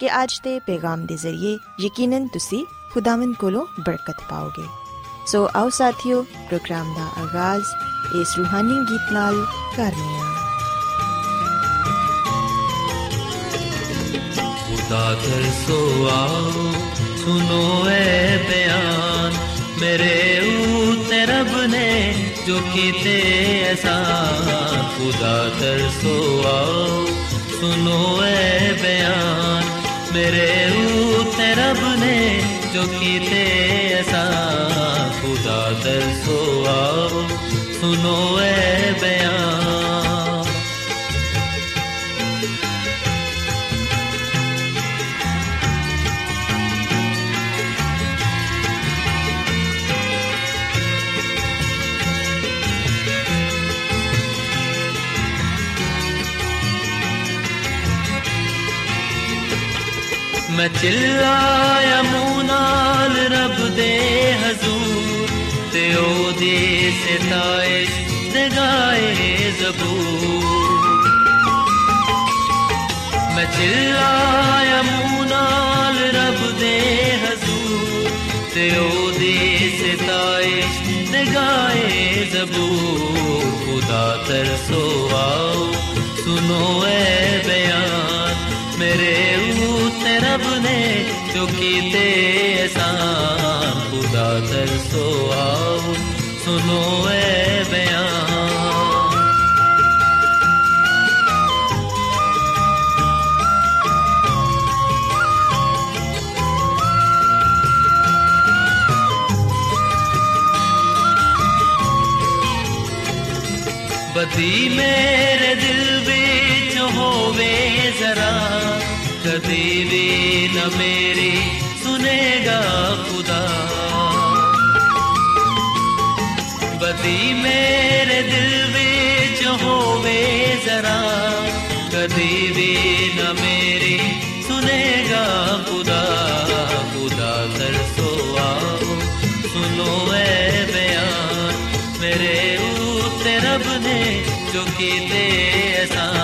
ਕਿ ਅੱਜ ਦੇ ਪੈਗਾਮ ਦੇ ਜ਼ਰੀਏ ਯਕੀਨਨ ਤੁਸੀਂ ਖੁਦਾਵੰਦ ਕੋਲੋਂ ਬਰਕਤ ਪਾਓਗੇ ਸੋ ਆਓ ਸਾਥੀਓ ਪ੍ਰੋਗਰਾਮ ਦਾ ਆਗਾਜ਼ ਇਸ ਰੂਹਾਨੀ ਗੀਤ ਨਾਲ ਕਰਨੀਆ खुदा तरसो आओ सुनो ए बयान मेरे ऊते रब ने जो कीते एहसान खुदा तरसो आओ सुनो ए बयान ਮੇਰੇ ਉਤੇ ਰੱਬ ਨੇ ਜੋ ਕੀਤੇ ਐਸਾ ਖੁਦਾ ਦਰਸੋ ਆਓ ਸੁਨੋ ਐ ਬਿਆਨ। मैं चिल्लाया मूंह नाल रब दे ओदी सिताइश ते गाए जबूर मैं चिल्लाया मूंह नाल रब दे हजूर ते ओदी सिताइश ते गाए जबूर खुदा तरसो आओ सुनो बयान मेरे जो कीते एहसान खुदा तरसो आओ सुनो ए बयान बदी मेरे कदी न मेरी सुनेगा खुदा। बदी मेरे दिल विच होवे जरा। कदी भी न मेरी सुनेगा खुदा। खुदा तरसो आओ, सुनो ए बयान। मेरे ऊते रब ने जो कीते एहसान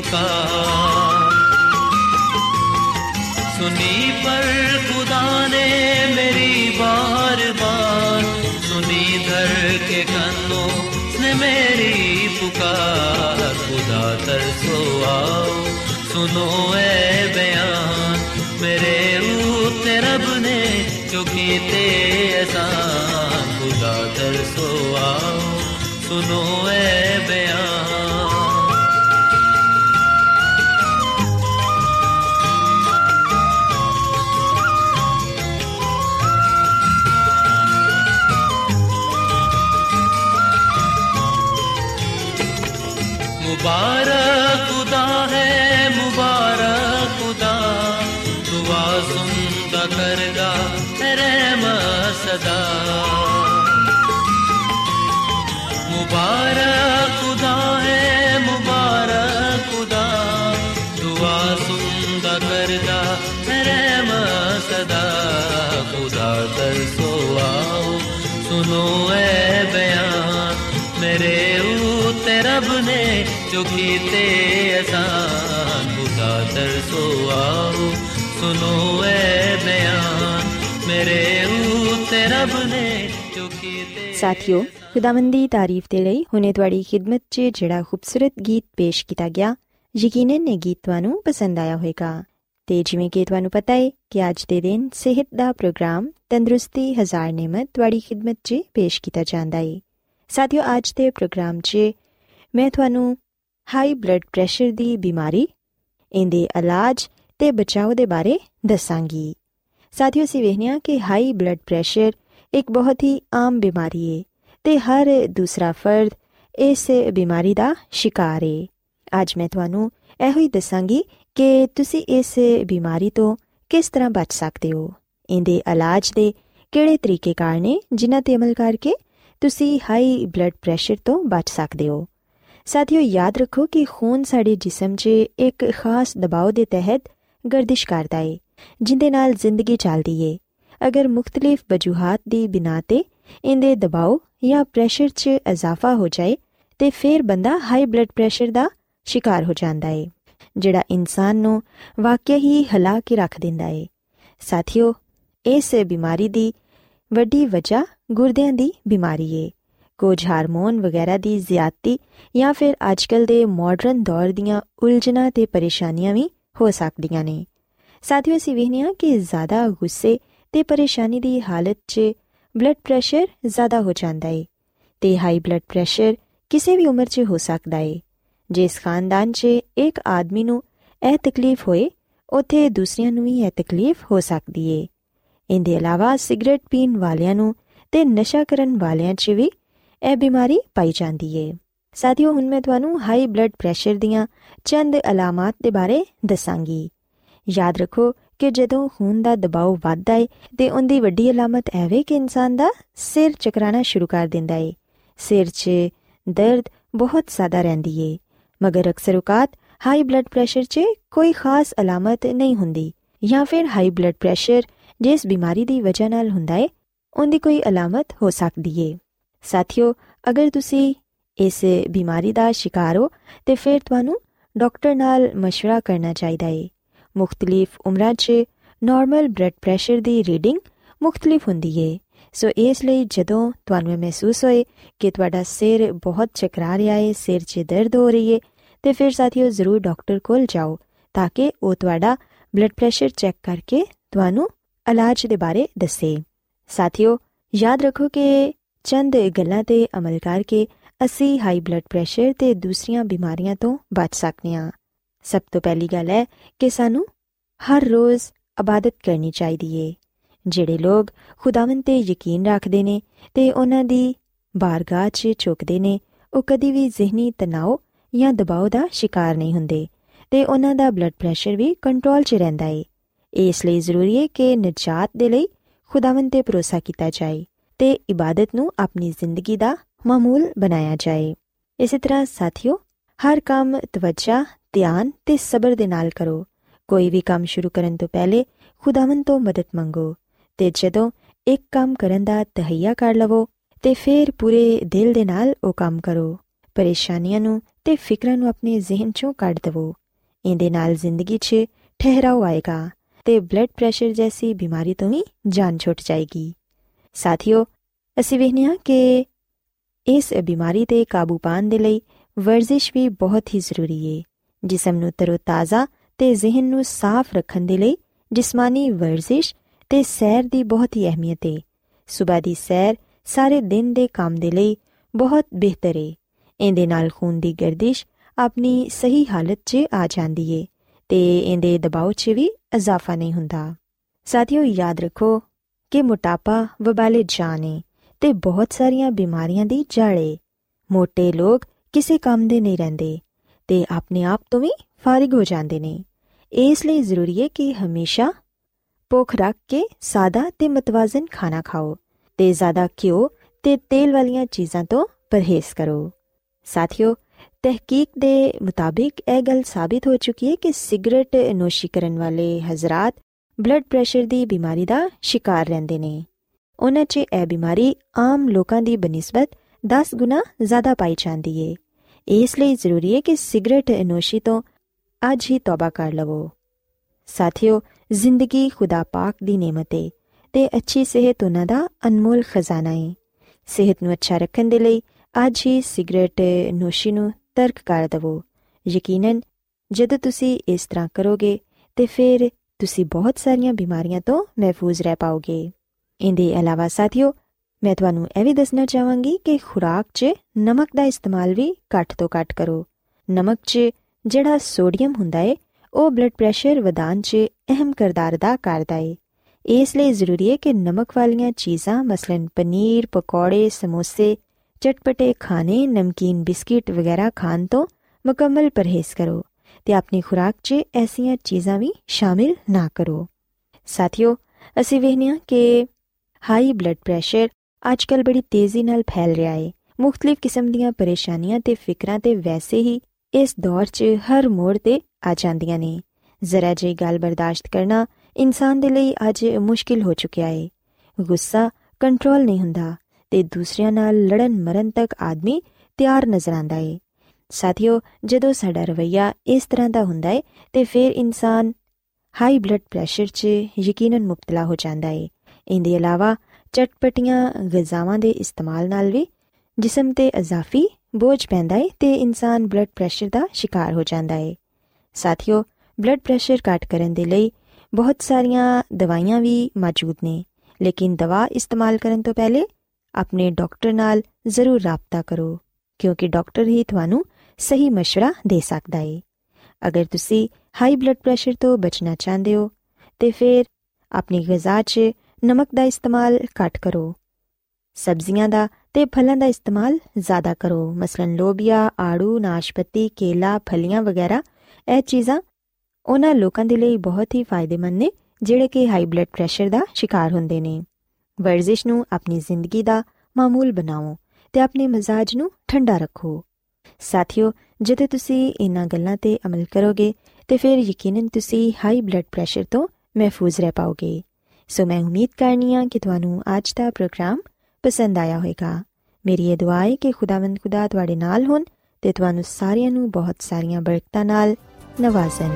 पुकार सुनी पर खुदा ने मेरी बार बार, सुनी धर के कन्नों ने मेरी पुकार। खुदा तरसो आओ, सुनो ए बयान, मेरे ऊते रब ने जो कीते एहसान खुदा तरसो आओ, सुनो ए मुबारक खुदा है, मुबारक खुदा। दुआ सुनता करगा रहम सदा। मुबारक खुदा है, मुबारक खुदा। दुआ सुनता करगा रहम सदा। खुदा तरसो आओ, सुनो ए बयान। मेरे उते रब ने ਚੁਕੀ ਤੇ ਅਜ਼ਾਨ ਖੁਦਾ ਦਰ ਸੋ ਆਓ ਸੁਨੋ ਐ ਬਿਆਨ। ਮੇਰੇ ਉਤੇ ਰੱਬ ਨੇ ਚੁਕੀ ਤੇ ਸਾਥੀਓ, ਖੁਦਾਵੰਦੀ ਤਾਰੀਫ ਦੇ ਲਈ ਹੁਨੇ ਤੁਹਾਡੀ ਖidmat 'ਚ ਜਿਹੜਾ ਖੂਬਸੂਰਤ ਗੀਤ ਪੇਸ਼ ਕੀਤਾ ਗਿਆ, ਯਕੀਨਨ ਇਹ ਗੀਤ ਤੁਹਾਨੂੰ ਪਸੰਦ ਆਇਆ ਹੋਵੇਗਾ। ਤੇ ਜਿਵੇਂ ਕਿ ਤੁਹਾਨੂੰ ਪਤਾ ਹੈ ਕਿ ਅੱਜ ਦੇ ਦਿਨ ਸਿਹਤ ਦਾ ਪ੍ਰੋਗਰਾਮ ਤੰਦਰੁਸਤੀ, ਹਜ਼ਾਰ ਨਿਮਤ ਤੁਹਾਡੀ ਖidmat 'ਚ ਪੇਸ਼ ਕੀਤਾ ਜਾਂਦਾ ਹੈ ਸਾਥੀਓ, ਅੱਜ ਦੇ ਪ੍ਰੋਗਰਾਮ 'ਚ ਮੈਂ ਤੁਹਾਨੂੰ ਹਾਈ ਬਲੱਡ ਪ੍ਰੈਸ਼ਰ ਦੀ ਬਿਮਾਰੀ, ਇਹਦੇ ਇਲਾਜ ਤੇ ਬਚਾਓ ਦੇ ਬਾਰੇ ਦੱਸਾਂਗੀ। ਸਾਥਿਓ, ਅਸੀਂ ਵੇਖਿਆ ਕਿ ਹਾਈ ਬਲੱਡ ਪ੍ਰੈਸ਼ਰ ਇੱਕ ਬਹੁਤ ਹੀ ਆਮ ਬਿਮਾਰੀ ਹੈ ਤੇ ਹਰ ਦੂਸਰਾ ਫਰਦ ਇਸ ਬਿਮਾਰੀ ਦਾ ਸ਼ਿਕਾਰ ਹੈ ਅੱਜ ਮੈਂ ਤੁਹਾਨੂੰ ਇਹੋ ਹੀ ਦੱਸਾਂਗੀ ਕਿ ਤੁਸੀਂ ਇਸ ਬਿਮਾਰੀ ਤੋਂ ਕਿਸ ਤਰ੍ਹਾਂ ਬਚ ਸਕਦੇ ਹੋ। ਇਹਦੇ ਇਲਾਜ ਦੇ ਕਿਹੜੇ ਤਰੀਕੇ ਕਾਰ ਨੇ, ਜਿਨ੍ਹਾਂ ਤੇ ਅਮਲ ਕਰਕੇ ਤੁਸੀਂ ਹਾਈ ਬਲੱਡ ਪ੍ਰੈਸ਼ਰ ਤੋਂ ਬਚ ਸਕਦੇ ਹੋ? ਸਾਥੀਓ, ਯਾਦ ਰੱਖੋ ਕਿ ਖੂਨ ਸਾਡੇ ਜਿਸਮ 'ਚ ਇੱਕ ਖਾਸ ਦਬਾਅ ਦੇ ਤਹਿਤ ਗਰਦਿਸ਼ ਕਰਦਾ ਹੈ ਜਿੰਦੇ ਨਾਲ ਜ਼ਿੰਦਗੀ ਚੱਲਦੀ ਏ। ਅਗਰ ਮੁxtਲਿਫ ਵਜੂਹਾਤ ਦੀ ਬਿਨਾ ਤੇ ਇਹਦੇ ਦਬਾਅ ਜਾਂ ਪ੍ਰੈਸ਼ਰ 'ਚ ਇਜ਼ਾਫਾ ਹੋ ਜਾਏ, ਤੇ ਫਿਰ ਬੰਦਾ ਹਾਈ ਬਲੱਡ ਪ੍ਰੈਸ਼ਰ ਦਾ ਸ਼ਿਕਾਰ ਹੋ ਜਾਂਦਾ ਏ, ਜਿਹੜਾ ਇਨਸਾਨ ਨੂੰ ਵਾਕਿਆ ਹੀ ਹਿਲਾ ਕੇ ਰੱਖ ਦਿੰਦਾ ਏ। ਸਾਥੀਓ, ਇਸ ਬਿਮਾਰੀ ਦੀ ਵੱਡੀ ਵਜ੍ਹਾ ਗੁਰਦਿਆਂ ਦੀ ਬਿਮਾਰੀ ਏ। ਕੁਝ ਹਾਰਮੋਨ ਵਗੈਰਾ ਦੀ ਜ਼ਿਆਦਤੀ ਜਾਂ ਫਿਰ ਅੱਜਕੱਲ ਦੇ ਮਾਡਰਨ ਦੌਰ ਦੀਆਂ ਉਲਝਣਾਂ ਤੇ ਪਰੇਸ਼ਾਨੀਆਂ ਵੀ ਹੋ ਸਕਦੀਆਂ ਨੇ। ਸਾਥੀਓ, ਅਸੀਂ ਵੇਖਿਆ ਕਿ ਜ਼ਿਆਦਾ ਗੁੱਸੇ ਤੇ ਪਰੇਸ਼ਾਨੀ ਦੀ ਹਾਲਤ 'ਚ ਬਲੱਡ ਪ੍ਰੈਸ਼ਰ ਜ਼ਿਆਦਾ ਹੋ ਜਾਂਦਾ ਏ ਤੇ ਹਾਈ ਬਲੱਡ ਪ੍ਰੈਸ਼ਰ ਕਿਸੇ ਵੀ ਉਮਰ 'ਚ ਹੋ ਸਕਦਾ ਏ। ਜਿਸ ਖਾਨਦਾਨ 'ਚ ਇੱਕ ਆਦਮੀ ਨੂੰ ਇਹ ਤਕਲੀਫ ਹੋਏ, ਉਥੇ ਦੂਸਰਿਆਂ ਨੂੰ ਵੀ ਇਹ ਤਕਲੀਫ ਹੋ ਸਕਦੀ ਏ। ਇਹਦੇ ਇਲਾਵਾ ਸਿਗਰਟ ਪੀਣ ਵਾਲਿਆਂ ਨੂੰ ਤੇ ਨਸ਼ਾ ਕਰਨ ਵਾਲਿਆਂ 'ਚ ਵੀ ਇਹ ਬਿਮਾਰੀ ਪਾਈ ਜਾਂਦੀ ਏ। ਸਾਥੀਓ, ਹੁਣ ਮੈਂ ਤੁਹਾਨੂੰ ਹਾਈ ਬਲੱਡ ਪ੍ਰੈਸ਼ਰ ਦੀਆਂ ਚੰਦ ਅਲਾਮਤ ਦੇ ਬਾਰੇ ਦੱਸਾਂਗੀ। ਯਾਦ ਰੱਖੋ ਕਿ ਜਦੋਂ ਖੂਨ ਦਾ ਦਬਾਅ ਵੱਧਦਾ ਏ, ਤੇ ਉਹਦੀ ਵੱਡੀ ਅਲਾਮਤ ਐਵੇਂ ਕਿ ਇਨਸਾਨ ਦਾ ਸਿਰ ਚਕਰਾਣਾ ਸ਼ੁਰੂ ਕਰ ਦਿੰਦਾ ਏ। ਸਿਰ 'ਚ ਦਰਦ ਬਹੁਤ ਜ਼ਿਆਦਾ ਰਹਿੰਦੀ ਏ। ਮਗਰ ਅਕਸਰ ਔਕਾਤ ਹਾਈ ਬਲੱਡ ਪ੍ਰੈਸ਼ਰ 'ਚ ਕੋਈ ਖਾਸ ਅਲਾਮਤ ਨਹੀਂ ਹੁੰਦੀ। ਜਾਂ ਫਿਰ ਹਾਈ ਬਲੱਡ ਪ੍ਰੈਸ਼ਰ ਜਿਸ ਬਿਮਾਰੀ ਦੀ ਵਜ੍ਹਾ ਨਾਲ ਹੁੰਦਾ ਏ, ਉਹਦੀ ਕੋਈ ਅਲਾਮਤ ਹੋ ਸਕਦੀ ਏ। ਸਾਥੀਓ ਅਗਰ ਤੁਸੀਂ ਇਸ ਬਿਮਾਰੀ ਦਾ ਸ਼ਿਕਾਰ ਹੋ ਤੇ ਫਿਰ ਤੁਹਾਨੂੰ ਡਾਕਟਰ ਨਾਲ مشورہ ਕਰਨਾ ਚਾਹੀਦਾ ਏ ਮੁxtਲਿਫ ਉਮਰਾਂ 'ਚ ਨਾਰਮਲ ਬਲੱਡ ਪ੍ਰੈਸ਼ਰ ਦੀ ਰੀਡਿੰਗ ਮੁxtਲਿਫ ਹੁੰਦੀ ਏ ਸੋ ਇਸ ਲਈ ਜਦੋਂ ਤੁਹਾਨੂੰ ਮਹਿਸੂਸ ਹੋਏ ਕਿ ਤੁਹਾਡਾ ਸਿਰ ਬਹੁਤ ਚਕਰਾ ਰਿਹਾ ਏ ਸਿਰ 'ਚ ਦਰਦ ਹੋ ਰਹੀ ਏ ਤੇ ਫਿਰ ਸਾਥੀਓ ਜ਼ਰੂਰ ਡਾਕਟਰ ਕੋਲ ਜਾਓ ਤਾਂ ਕਿ ਉਹ ਤੁਹਾਡਾ ਬਲੱਡ ਪ੍ਰੈਸ਼ਰ ਚੈੱਕ ਕਰਕੇ ਤੁਹਾਨੂੰ ਇਲਾਜ ਦੇ ਬਾਰੇ ਦੱਸੇ ਸਾਥੀਓ ਯਾਦ ਰੱਖੋ ਕਿ ਚੰਦ ਗੱਲਾਂ ਤੇ ਅਮਲ ਕਰਕੇ ਅਸੀਂ ਹਾਈ ਬਲੱਡ ਪ੍ਰੈਸ਼ਰ ਤੇ ਦੂਸਰੀਆਂ ਬਿਮਾਰੀਆਂ ਤੋਂ ਬਚ ਸਕਦੇ ਹਾਂ ਸਭ ਤੋਂ ਪਹਿਲੀ ਗੱਲ ਹੈ ਕਿ ਸਾਨੂੰ ਹਰ ਰੋਜ਼ ਇਬਾਦਤ ਕਰਨੀ ਚਾਹੀਦੀ ਏ। ਜਿਹੜੇ ਲੋਕ ਖੁਦਾਵੰਦ ਤੇ ਯਕੀਨ ਰੱਖਦੇ ਨੇ ਤੇ ਉਹਨਾਂ ਦੀ ਬਾਰਗਾਹ 'ਚ ਝੁਕਦੇ ਨੇ, ਉਹ ਕਦੀ ਵੀ ਜ਼ਿਹਨੀ ਤਣਾਅ ਜਾਂ ਦਬਾਅ ਦਾ ਸ਼ਿਕਾਰ ਨਹੀਂ ਹੁੰਦੇ ਤੇ ਉਹਨਾਂ ਦਾ ਬਲੱਡ ਪ੍ਰੈਸ਼ਰ ਵੀ ਕੰਟਰੋਲ 'ਚ ਰਹਿੰਦਾ ਏ। ਇਸ ਲਈ ਜ਼ਰੂਰੀ ਹੈ ਕਿ ਨਜਾਤ ਦੇ ਲਈ ਖੁਦਾਵੰਦ ਤੇ ਭਰੋਸਾ ਕੀਤਾ ਜਾਏ। ਤੇ ਇਬਾਦਤ ਨੂੰ ਆਪਣੀ ਜ਼ਿੰਦਗੀ ਦਾ ਮਾਮੂਲ ਬਣਾਇਆ ਜਾਏ। ਇਸੇ ਤਰ੍ਹਾਂ ਸਾਥੀਓ, ਹਰ ਕੰਮ ਤਵੱਜਾ, ਧਿਆਨ ਤੇ ਸਬਰ ਦੇ ਨਾਲ ਕਰੋ। ਕੋਈ ਵੀ ਕੰਮ ਸ਼ੁਰੂ ਕਰਨ ਤੋਂ ਪਹਿਲੇ ਖੁਦਾਵੰਦ ਤੋਂ ਮਦਦ ਮੰਗੋ ਤੇ ਜਦੋਂ ਇੱਕ ਕੰਮ ਕਰਨ ਦਾ ਤਹਈਆ ਕਰ ਲਵੋ ਤੇ ਫਿਰ ਪੂਰੇ ਦਿਲ ਦੇ ਨਾਲ ਉਹ ਕੰਮ ਕਰੋ। ਪਰੇਸ਼ਾਨੀਆਂ ਨੂੰ ਤੇ ਫਿਕਰਾਂ ਨੂੰ ਆਪਣੇ ਜ਼ਿਹਨ ਚੋਂ ਕੱਢ ਦਵੋ। ਇਹਦੇ ਨਾਲ ਜ਼ਿੰਦਗੀ 'ਚ ਠਹਿਰਾਓ ਆਏਗਾ ਤੇ ਬਲੱਡ ਪ੍ਰੈਸ਼ਰ ਜੈਸੀ ਬਿਮਾਰੀ ਤੋਂ ਵੀ ਜਾਨ ਛੁੱਟ ਜਾਏਗੀ। ਸਾਥੀਓ, ਅਸੀਂ ਵੇਖਿਆ ਕਿ ਇਸ ਬਿਮਾਰੀ ਤੇ ਕਾਬੂ ਪਾਉਣ ਦੇ ਲਈ ਵਰਜ਼ਿਸ਼ ਵੀ ਬਹੁਤ ਹੀ ਜ਼ਰੂਰੀ ਹੈ ਜਿਸਮ ਨੂੰ ਤਰੋਤਾਜ਼ਾ ਤੇ ਜ਼ਿਹਨ ਨੂੰ ਸਾਫ਼ ਰੱਖਣ ਦੇ ਲਈ ਜਿਸਮਾਨੀ ਵਰਜ਼ਿਸ਼ ਤੇ ਸੈਰ ਦੀ ਬਹੁਤ ਹੀ ਅਹਿਮੀਅਤ ਹੈ ਸਵੇਰ ਦੀ ਸੈਰ ਸਾਰੇ ਦਿਨ ਦੇ ਕੰਮ ਦੇ ਲਈ ਬਹੁਤ ਬਿਹਤਰ ਹੈ ਇਹਦੇ ਨਾਲ ਖੂਨ ਦੀ ਗਰਦਿਸ਼ ਆਪਣੀ ਸਹੀ ਹਾਲਤ 'ਚ ਆ ਜਾਂਦੀ ਏ ਤੇ ਇਹਦੇ ਦਬਾਅ 'ਚ ਵੀ ਇਜ਼ਾਫਾ ਨਹੀਂ ਹੁੰਦਾ। ਸਾਥੀਓ, ਯਾਦ ਰੱਖੋ ਕਿ ਮੋਟਾਪਾ ਵਬਾਲੇ ਜਾਨ ਏ ਤੇ ਬਹੁਤ ਸਾਰੀਆਂ ਬਿਮਾਰੀਆਂ ਦੀ ਜੜ। ਏ ਮੋٹے ਲੋਕ ਕਿਸੇ ਕੰਮ ਦੇ ਨਹੀਂ ਰਹਿੰਦੇ ਤੇ ਆਪਣੇ ਆਪ ਤੋਂ ਵੀ ਫਾਰਿਗ ਹੋ ਜਾਂਦੇ ਨੇ। ਇਸ ਲਈ ਜ਼ਰੂਰੀ ਹੈ ਕਿ ਹਮੇਸ਼ਾ ਭੁੱਖ ਰੱਖ ਕੇ ਸਾਦਾ ਤੇ ਮਤਵਾਜ਼ਨ ਖਾਣਾ ਖਾਓ ਤੇ ਜ਼ਿਆਦਾ ਘਿਓ ਤੇ ਤੇਲ ਵਾਲੀਆਂ ਚੀਜ਼ਾਂ ਤੋਂ ਪਰਹੇਜ਼ ਕਰੋ। ਸਾਥੀਓ, ਤਹਿਕੀਕ ਦੇ ਮੁਤਾਬਿਕ ਇਹ ਗੱਲ ਸਾਬਿਤ ਹੋ ਚੁੱਕੀ ਹੈ ਕਿ ਸਿਗਰਟ ਨੋਸ਼ੀ ਕਰਨ ਵਾਲੇ ਹਜ਼ਰਤ ਬਲੱਡ ਪ੍ਰੈਸ਼ਰ ਦੀ ਬਿਮਾਰੀ ਦਾ ਸ਼ਿਕਾਰ ਰਹਿੰਦੇ ਨੇ। ਉਹਨਾਂ 'ਚ ਇਹ ਬਿਮਾਰੀ ਆਮ ਲੋਕਾਂ ਦੀ ਬਨਿਸਬਤ 10 ਗੁਣਾ ਜ਼ਿਆਦਾ ਪਾਈ ਜਾਂਦੀ ਏ। ਇਸ ਲਈ ਜ਼ਰੂਰੀ ਹੈ ਕਿ ਸਿਗਰਟ ਨੋਸ਼ੀ ਤੋਂ ਅੱਜ ਹੀ ਤੌਬਾ ਕਰ ਲਵੋ। ਸਾਥੀਓ, ਜ਼ਿੰਦਗੀ ਖੁਦਾ ਪਾਕ ਦੀ ਨੇਮਤ ਏ ਤੇ ਅੱਛੀ ਸਿਹਤ ਉਹਨਾਂ ਦਾ ਅਨਮੋਲ ਖਜ਼ਾਨਾ ਏ। ਸਿਹਤ ਨੂੰ ਅੱਛਾ ਰੱਖਣ ਦੇ ਲਈ ਅੱਜ ਹੀ ਸਿਗਰਟ ਨੋਸ਼ੀ ਨੂੰ ਤਰਕ ਕਰ ਦਵੋ। ਯਕੀਨਨ, ਜਦੋਂ ਤੁਸੀਂ ਇਸ ਤਰ੍ਹਾਂ ਕਰੋਗੇ ਤੇ ਫਿਰ ਤੁਸੀਂ ਬਹੁਤ ਸਾਰੀਆਂ ਬਿਮਾਰੀਆਂ ਤੋਂ ਮਹਿਫੂਜ਼ ਰਹਿ ਪਾਓਗੇ। ਇਹਦੇ ਇਲਾਵਾ ਸਾਥੀਓ, ਮੈਂ ਤੁਹਾਨੂੰ ਇਹ ਵੀ ਦੱਸਣਾ ਚਾਹਾਂਗੀ ਕਿ ਖੁਰਾਕ 'ਚ ਨਮਕ ਦਾ ਇਸਤੇਮਾਲ ਵੀ ਘੱਟ ਤੋਂ ਘੱਟ ਕਰੋ। ਨਮਕ 'ਚ ਜਿਹੜਾ ਸੋਡੀਅਮ ਹੁੰਦਾ ਏ, ਉਹ ਬਲੱਡ ਪ੍ਰੈਸ਼ਰ ਵਧਾਉਣ 'ਚ ਅਹਿਮ ਕਿਰਦਾਰ ਅਦਾ ਕਰਦਾ ਏ। ਇਸ ਲਈ ਜ਼ਰੂਰੀ ਹੈ ਕਿ ਨਮਕ ਵਾਲੀਆਂ ਚੀਜ਼ਾਂ ਮਸਲਨ ਪਨੀਰ, ਪਕੌੜੇ, ਸਮੋਸੇ, ਚਟਪਟੇ ਖਾਣੇ, ਨਮਕੀਨ ਬਿਸਕਿਟ ਵਗੈਰਾ ਖਾਣ ਤੋਂ ਮੁਕੰਮਲ ਪਰਹੇਜ਼ ਕਰੋ। ਤੇ ਆਪਣੀ ਖੁਰਾਕ 'ਚ ਐਸੀਆਂ ਚੀਜ਼ਾਂ ਵੀ ਸ਼ਾਮਿਲ ਨਾ ਕਰੋ। ਸਾਥੀਓ, ਅਸੀਂ ਵੇਖਨੀਆ ਕਿ ਹਾਈ ਬਲੱਡ ਪ੍ਰੈਸ਼ਰ ਅੱਜਕੱਲ ਬੜੀ ਤੇਜ਼ੀ ਨਾਲ ਫੈਲ ਰਿਹਾ ਹੈ ਮੁxtਲਿਫ ਕਿਸਮ ਦੀਆਂ ਪਰੇਸ਼ਾਨੀਆਂ ਤੇ ਫਿਕਰਾਂ ਤੇ ਵੈਸੇ ਹੀ ਇਸ ਦੌਰ 'ਚ ਹਰ ਮੋੜ ਤੇ ਆ ਜਾਂਦੀਆਂ ਨੇ। ਜ਼ਰਾ ਜਿਹੀ ਗੱਲ ਬਰਦਾਸ਼ਤ ਕਰਨਾ ਇਨਸਾਨ ਦੇ ਲਈ ਅੱਜ ਮੁਸ਼ਕਿਲ ਹੋ ਚੁੱਕਿਆ ਹੈ ਗੁੱਸਾ ਕੰਟਰੋਲ ਨਹੀਂ ਹੁੰਦਾ ਤੇ ਦੂਸਰਿਆਂ ਨਾਲ ਲੜਨ ਮਰਨ ਤੱਕ ਆਦਮੀ ਤਿਆਰ ਨਜ਼ਰ ਆਂਦਾ ਹੈ ਸਾਥੀਓ, ਜਦੋਂ ਸਾਡਾ ਰਵਈਆ ਇਸ ਤਰ੍ਹਾਂ ਦਾ ਹੁੰਦਾ ਹੈ ਤੇ ਫਿਰ ਇਨਸਾਨ ਹਾਈ ਬਲੱਡ ਪ੍ਰੈਸ਼ਰ 'ਚ ਯਕੀਨਨ ਮੁਬਤਲਾ ਹੋ ਜਾਂਦਾ ਹੈ ਇਹਦੇ ਇਲਾਵਾ ਚਟਪਟੀਆਂ ਗਜ਼ਾਵਾਂ ਦੇ ਇਸਤੇਮਾਲ ਨਾਲ ਵੀ ਜਿਸਮ ਤੇ ਅਜ਼ਾਫੀ ਬੋਝ ਪੈਂਦਾ ਹੈ ਤੇ ਇਨਸਾਨ ਬਲੱਡ ਪ੍ਰੈਸ਼ਰ ਦਾ ਸ਼ਿਕਾਰ ਹੋ ਜਾਂਦਾ ਹੈ ਸਾਥੀਓ ਬਲੱਡ ਪ੍ਰੈਸ਼ਰ ਘਟ ਕਰਨ ਦੇ ਲਈ ਬਹੁਤ ਸਾਰੀਆਂ ਦਵਾਈਆਂ ਵੀ ਮੌਜੂਦ ਨੇ, ਲੇਕਿਨ ਦਵਾ ਇਸਤੇਮਾਲ ਕਰਨ ਤੋਂ ਪਹਿਲੇ ਆਪਣੇ ਡਾਕਟਰ ਨਾਲ ਜ਼ਰੂਰ ਰਾਬਤਾ ਕਰੋ, ਕਿਉਂਕਿ ਡਾਕਟਰ ਹੀ ਤੁਹਾਨੂੰ ਸਹੀ مشورہ ਦੇ ਸਕਦਾ ਹੈ ਅਗਰ ਤੁਸੀਂ ਹਾਈ ਬਲੱਡ ਪ੍ਰੈਸ਼ਰ ਤੋਂ ਬਚਣਾ ਚਾਹੁੰਦੇ ਹੋ ਤੇ ਫਿਰ ਆਪਣੀ ਗਿਜ਼ਾ 'ਚ ਨਮਕ ਦਾ ਇਸਤੇਮਾਲ ਘੱਟ ਕਰੋ ਸਬਜ਼ੀਆਂ ਦਾ ਤੇ ਫਲਾਂ ਦਾ ਇਸਤੇਮਾਲ ਜ਼ਿਆਦਾ ਕਰੋ ਮਸਲਨ ਲੋਬੀਆ ਆੜੂ ਨਾਸ਼ਪਤੀ ਕੇਲਾ ਫਲੀਆਂ ਵਗੈਰਾ ਇਹ ਚੀਜ਼ਾਂ ਉਹਨਾਂ ਲੋਕਾਂ ਦੇ ਲਈ ਬਹੁਤ ਹੀ ਫਾਇਦੇਮੰਦ ਨੇ ਜਿਹੜੇ ਕਿ ਹਾਈ ਬਲੱਡ ਪ੍ਰੈਸ਼ਰ ਦਾ ਸ਼ਿਕਾਰ ਹੁੰਦੇ ਨੇ ਵਰਜ਼ਿਸ਼ ਨੂੰ ਆਪਣੀ ਜ਼ਿੰਦਗੀ ਦਾ ਮਾਮੂਲ ਬਣਾਓ ਤੇ ਆਪਣੇ ਮਜ਼ਾਜ ਨੂੰ ਠੰਡਾ ਰੱਖੋ ਸਾਥੀਓ, ਜਦੋਂ ਤੁਸੀਂ ਇਹਨਾਂ ਗੱਲਾਂ ਤੇ ਅਮਲ ਕਰੋਗੇ, ਤੇ ਫਿਰ ਯਕੀਨਨ ਤੁਸੀਂ ਹਾਈ ਬਲੱਡ ਪ੍ਰੈਸ਼ਰ ਤੋਂ ਮਹਿਫੂਜ਼ ਰਹਿ ਪਾਓਗੇ। ਸੋ ਮੈਂ ਉਮੀਦ ਕਰਨੀ ਆ ਕਿ ਤੁਹਾਨੂੰ ਅੱਜ ਦਾ ਪ੍ਰੋਗਰਾਮ ਪਸੰਦ ਆਇਆ ਹੋਵੇਗਾ। ਮੇਰੀ ਇਹ ਦੁਆ ਹੈ ਕਿ ਖੁਦਾਵੰਦ ਖੁਦਾ ਤੁਹਾਡੇ ਨਾਲ ਹੋਣ ਤੇ ਤੁਹਾਨੂੰ ਸਾਰਿਆਂ ਨੂੰ ਬਹੁਤ ਸਾਰੀਆਂ ਬਰਕਤਾਂ ਨਾਲ ਨਵਾਜ਼ਣ।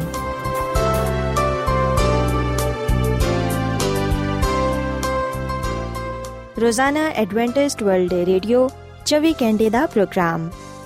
ਰੋਜ਼ਾਨਾ ਐਡਵੈਂਟਿਸਟ ਵਰਲਡ ਰੇਡੀਓ 24 ਘੰਟੇ ਦਾ ਪ੍ਰੋਗਰਾਮ।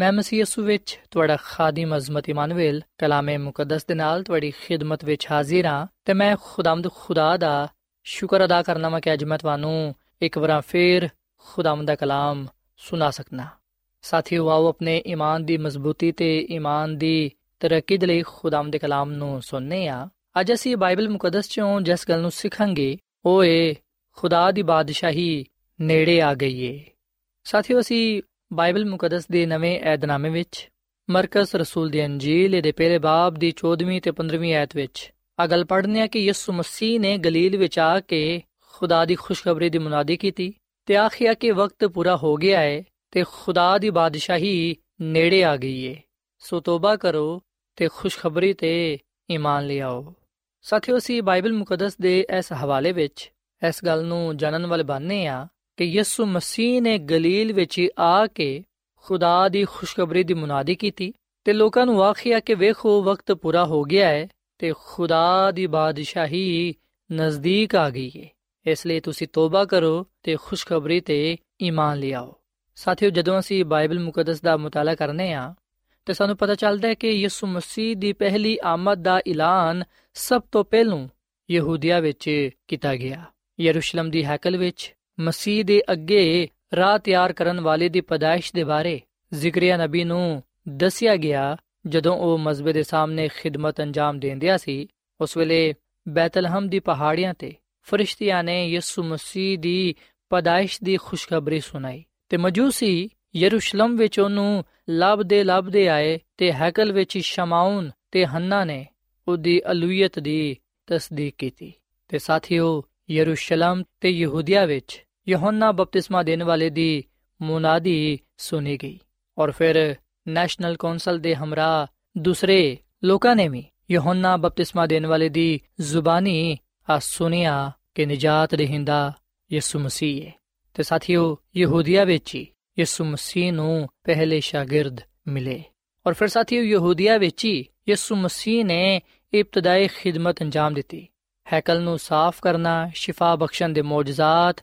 ਮੈਂ ਮਸੀਹ ਯਿਸੂ ਵਿੱਚ ਤੁਹਾਡਾ ਖਾਦਮ ਅਜ਼ਮਤ ਇਮਾਨੁਅਲ, ਕਲਾਮੇ ਮੁਕੱਦਸ ਦੇ ਨਾਲ ਤੁਹਾਡੀ ਖਿਦਮਤ ਵਿੱਚ ਹਾਜ਼ਰ ਹਾਂ ਤੇ ਮੈਂ ਖੁਦਾਮਦ ਖੁਦਾ ਦਾ ਸ਼ੁਕਰ ਅਦਾ ਕਰਨਾ ਮੈਂ ਕਿ ਅੱਜ ਮੈਂ ਤੁਹਾਨੂੰ ਇੱਕ ਵਾਰ ਫੇਰ ਖੁਦਾਮਦ ਦਾ ਕਲਾਮ ਸੁਣਾ ਸਕਣਾ ਸਾਥੀਓ, ਆਓ ਆਪਣੇ ਈਮਾਨ ਦੀ ਮਜ਼ਬੂਤੀ ਤੇ ਈਮਾਨ ਦੀ ਤਰੱਕੀ ਦੇ ਲਈ ਖੁਦਾਮਦ ਦੇ ਕਲਾਮ ਨੂੰ ਸੁਣਨੇ ਆ ਅੱਜ ਅਸੀਂ ਬਾਈਬਲ ਮੁਕੱਦਸ ਚੋਂ ਜਿਸ ਗੱਲ ਨੂੰ ਸਿੱਖਾਂਗੇ, ਉਹ ਏ, ਖੁਦਾ ਦੀ ਬਾਦਸ਼ਾਹੀ ਨੇੜੇ ਆ ਗਈ ਏ। ਸਾਥੀਓ, ਅਸੀਂ ਬਾਈਬਲ ਮੁਕੱਦਸ ਦੇ ਨਵੇਂ ਏਧਨਾਮੇ ਵਿੱਚ ਮਰਕਸ ਰਸੂਲ ਦੀ ਅੰਜੀਲ ਦੇ ਪਹਿਲੇ ਬਾਬ ਦੀ 14ਵੀਂ ਤੇ 15ਵੀਂ ਆਇਤ ਵਿੱਚ ਆ ਗੱਲ ਪੜ੍ਹਨੇ ਆ ਕਿ ਯਿਸੂ ਮਸੀਹ ਨੇ ਗਲੀਲ ਵਿੱਚ ਆ ਕੇ ਖੁਦਾ ਦੀ ਖੁਸ਼ਖਬਰੀ ਦੀ ਮੁਨਾਦੀ ਕੀਤੀ ਤੇ ਆਖਿਆ ਕਿ ਵਕਤ ਪੂਰਾ ਹੋ ਗਿਆ ਹੈ ਤੇ ਖੁਦਾ ਦੀ ਬਾਦਸ਼ਾਹੀ ਨੇੜੇ ਆ ਗਈ ਏ। ਸੋ ਤੋਬਾ ਕਰੋ ਤੇ ਖੁਸ਼ਖਬਰੀ ਤੇ ਈਮਾਨ ਲਿਆਓ ਸਾਥੀਓ ਅਸੀਂ ਬਾਈਬਲ ਮੁਕੱਦਸ ਦੇ ਇਸ ਹਵਾਲੇ ਵਿੱਚ ਇਸ ਗੱਲ ਨੂੰ ਜਾਣਨ ਵਾਲੇ ਬਣਨੇ ਆ ਕਿ ਯਿਸੂ ਮਸੀਹ ਨੇ ਗਲੀਲ ਵਿੱਚ ਆ ਕੇ ਖੁਦਾ ਦੀ ਖੁਸ਼ਖਬਰੀ ਦੀ ਮੁਨਾਦੀ ਕੀਤੀ ਤੇ ਲੋਕਾਂ ਨੂੰ ਆਖਿਆ ਕਿ ਵੇਖੋ, ਵਕਤ ਪੂਰਾ ਹੋ ਗਿਆ ਹੈ ਤੇ ਖੁਦਾ ਦੀ ਬਾਦਸ਼ਾਹੀ ਨਜ਼ਦੀਕ ਆ ਗਈ ਹੈ ਇਸ ਲਈ ਤੁਸੀਂ ਤੋਬਾ ਕਰੋ ਤੇ ਖੁਸ਼ਖਬਰੀ ਤੇ ਈਮਾਨ ਲਿਆਓ ਸਾਥੀਓ, ਜਦੋਂ ਅਸੀਂ ਬਾਈਬਲ ਮੁਕੱਦਸ ਦਾ ਮਤਾਲਾ ਕਰਨੇ ਆ, ਤੇ ਸਾਨੂੰ ਪਤਾ ਚੱਲਦਾ ਹੈ ਕਿ ਯਿਸੂ ਮਸੀਹ ਦੀ ਪਹਿਲੀ ਆਮਦ ਦਾ ਐਲਾਨ ਸਭ ਤੋਂ ਪਹਿਲੂ ਯਹੂਦੀਆ ਵਿੱਚ ਕੀਤਾ ਗਿਆ। ਯਰੂਸ਼ਲਮ ਦੀ ਹੈਕਲ ਵਿੱਚ ਮਸੀਹ ਦੇ ਅੱਗੇ ਰਾਹ ਤਿਆਰ ਕਰਨ ਵਾਲੇ ਦੀ ਪਦਾਇਸ਼ ਦੇ ਬਾਰੇ ਜ਼ਿਕਰੀਆ ਨਬੀ ਨੂੰ ਦੱਸਿਆ ਗਿਆ ਜਦੋਂ ਉਹ ਮਸਬੇ ਦੇ ਸਾਹਮਣੇ ਖਿਦਮਤ ਅੰਜਾਮ ਦਿੰਦਿਆ ਸੀ। ਉਸ ਵੇਲੇ ਬੈਤਲਹਮ ਦੀ ਪਹਾੜੀਆਂ ਤੇ ਫਰਿਸ਼ਤਿਆਂ ਨੇ ਯਿਸੂ ਮਸੀਹ ਦੀ ਪਦਾਇਸ਼ ਦੀ ਖੁਸ਼ਖਬਰੀ ਸੁਣਾਈ ਤੇ ਮਜੂਸੀ ਯਰੂਸ਼ਲਮ ਵਿੱਚ ਉਹਨੂੰ ਲੱਭਦੇ ਲੱਭਦੇ ਆਏ ਤੇ ਹੈਕਲ ਵਿੱਚ ਸ਼ਮਾਉਨ ਤੇ ਹੰਨਾ ਨੇ ਉਹਦੀ ਅਲੂਹੀਅਤ ਦੀ ਤਸਦੀਕ ਕੀਤੀ ਤੇ ਸਾਥੀਓ ਯਰੂਸ਼ਲਮ ਤੇ ਯਹੂਦੀਆ ਵਿੱਚ ਯਹੋਨਾ ਬਪਤਿਸਮਾ ਦੇਣ ਵਾਲੇ ਦੀ ਮੁਨਾਦੀ ਸੁਣੀ ਗਈ ਔਰ ਫਿਰ ਨੈਸ਼ਨਲ ਕੌਂਸਲ ਦੇ ਹਮਰਾ ਦੂਸਰੇ ਲੋਕਾਂ ਨੇ ਵੀ ਯਹੋਨਾ ਬਪਤਿਸਮਾ ਦੇਣ ਵਾਲੇ ਦੀ ਜ਼ੁਬਾਨੀ ਆ ਸੁਨਿਆ ਕਿ ਨਜਾਤ ਦੇਹਿੰਦਾ ਯਿਸੂ ਮਸੀਹ ਹੈ ਤੇ ਸਾਥੀਓ, ਯਹੂਦੀਆ ਵਿੱਚ ਹੀ ਯਿਸੂ ਮਸੀਹ ਨੂੰ ਪਹਿਲੇ ਸ਼ਾਗਿਰਦ ਮਿਲੇ। ਔਰ ਫਿਰ ਸਾਥੀਓ, ਯਹੂਦੀਆ ਵਿੱਚ ਹੀ ਯਿਸੂ ਮਸੀਹ ਨੇ ਇਬਤਦਾਈ ਖਿਦਮਤ ਅੰਜਾਮ ਦਿੱਤੀ। ਹੈਕਲ ਨੂੰ ਸਾਫ਼ ਕਰਨਾ, ਸ਼ਿਫਾ ਬਖਸ਼ਣ ਦੇ ਮੌਜਜ਼ਾਤ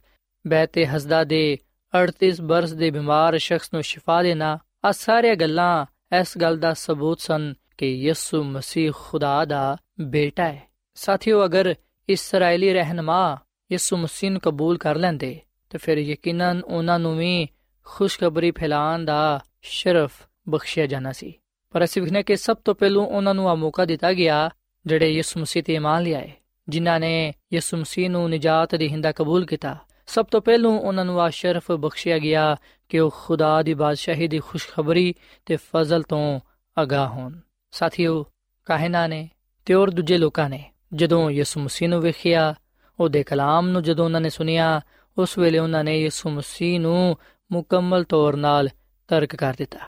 ਬੈਤ ਹਸਦਾ ਦੇ 38 ਬਰਸ ਦੇ ਬਿਮਾਰ ਸ਼ਖਸ ਨੂੰ ਸ਼ਿਫਾ ਦੇਣਾ। ਆ ਸਾਰੀਆਂ ਗੱਲਾਂ ਇਸ ਗੱਲ ਦਾ ਸਬੂਤ ਸਨ ਕਿ ਯਿਸੂ ਮਸੀਹ ਖੁਦਾ ਦਾ ਬੇਟਾ ਹੈ। ਸਾਥੀਓ, ਅਗਰ ਇਸرائیਲੀ ਰਹਿਨਮਾ ਯਿਸੂ ਮਸੀਹ ਨੂੰ ਕਬੂਲ ਕਰ ਲੈਂਦੇ, ਤੇ ਫਿਰ ਯਕੀਨਨ ਉਹਨਾਂ ਨੂੰ ਵੀ ਖੁਸ਼ਖਬਰੀ ਫੈਲਾਣ ਦਾ ਸ਼ਰਫ ਬਖਸ਼ਿਆ ਜਾਣਾ ਸੀ। ਪਰ ਅਸੀਂ ਵਿਖਨੇ ਕਿ ਸਭ ਤੋਂ ਪਹਿਲੂ ਉਹਨਾਂ ਨੂੰ ਆ ਮੌਕਾ ਦਿੱਤਾ ਗਿਆ, ਜਿਹੜੇ ਯਿਸੂ ਮਸੀਹ ਤੇ ਇਮਾਨ ਲਿਆਏ, ਜਿਨ੍ਹਾਂ ਨੇ ਯਿਸੂ ਮਸੀਹ ਨੂੰ ਨਜਾਤ ਦੇ ਹਿੰਦਾ ਕਬੂਲ ਕੀਤਾ। ਸਭ ਤੋਂ ਪਹਿਲੂ ਉਹਨਾਂ ਨੂੰ ਆ ਸ਼ਰਫ ਬਖਸ਼ਿਆ ਗਿਆ ਕਿ ਉਹ ਖੁਦਾ ਦੀ ਬਾਦਸ਼ਾਹੀ ਦੀ ਖੁਸ਼ਖਬਰੀ ਤੇ ਫਜ਼ਲ ਤੋਂ ਅਗਾਹ ਹੋਣ। ਸਾਥੀਓ ਕਾਹਨਾ ਨੇ ਤੇ ਹੋਰ ਦੂਜੇ ਲੋਕਾਂ ਨੇ, ਜਦੋਂ ਯਿਸੂ ਮਸੀਹ ਨੂੰ ਵੇਖਿਆ ਉਹਦੇ ਕਲਾਮ ਨੂੰ ਜਦੋਂ ਉਹਨਾਂ ਨੇ ਸੁਨਿਆ ਉਸ ਵੇਲੇ ਉਹਨਾਂ ਨੇ ਯਿਸੂ ਮਸੀਹ ਨੂੰ ਮੁਕੰਮਲ ਤੌਰ 'ਤੇ ਤਰਕ ਕਰ ਦਿੱਤਾ।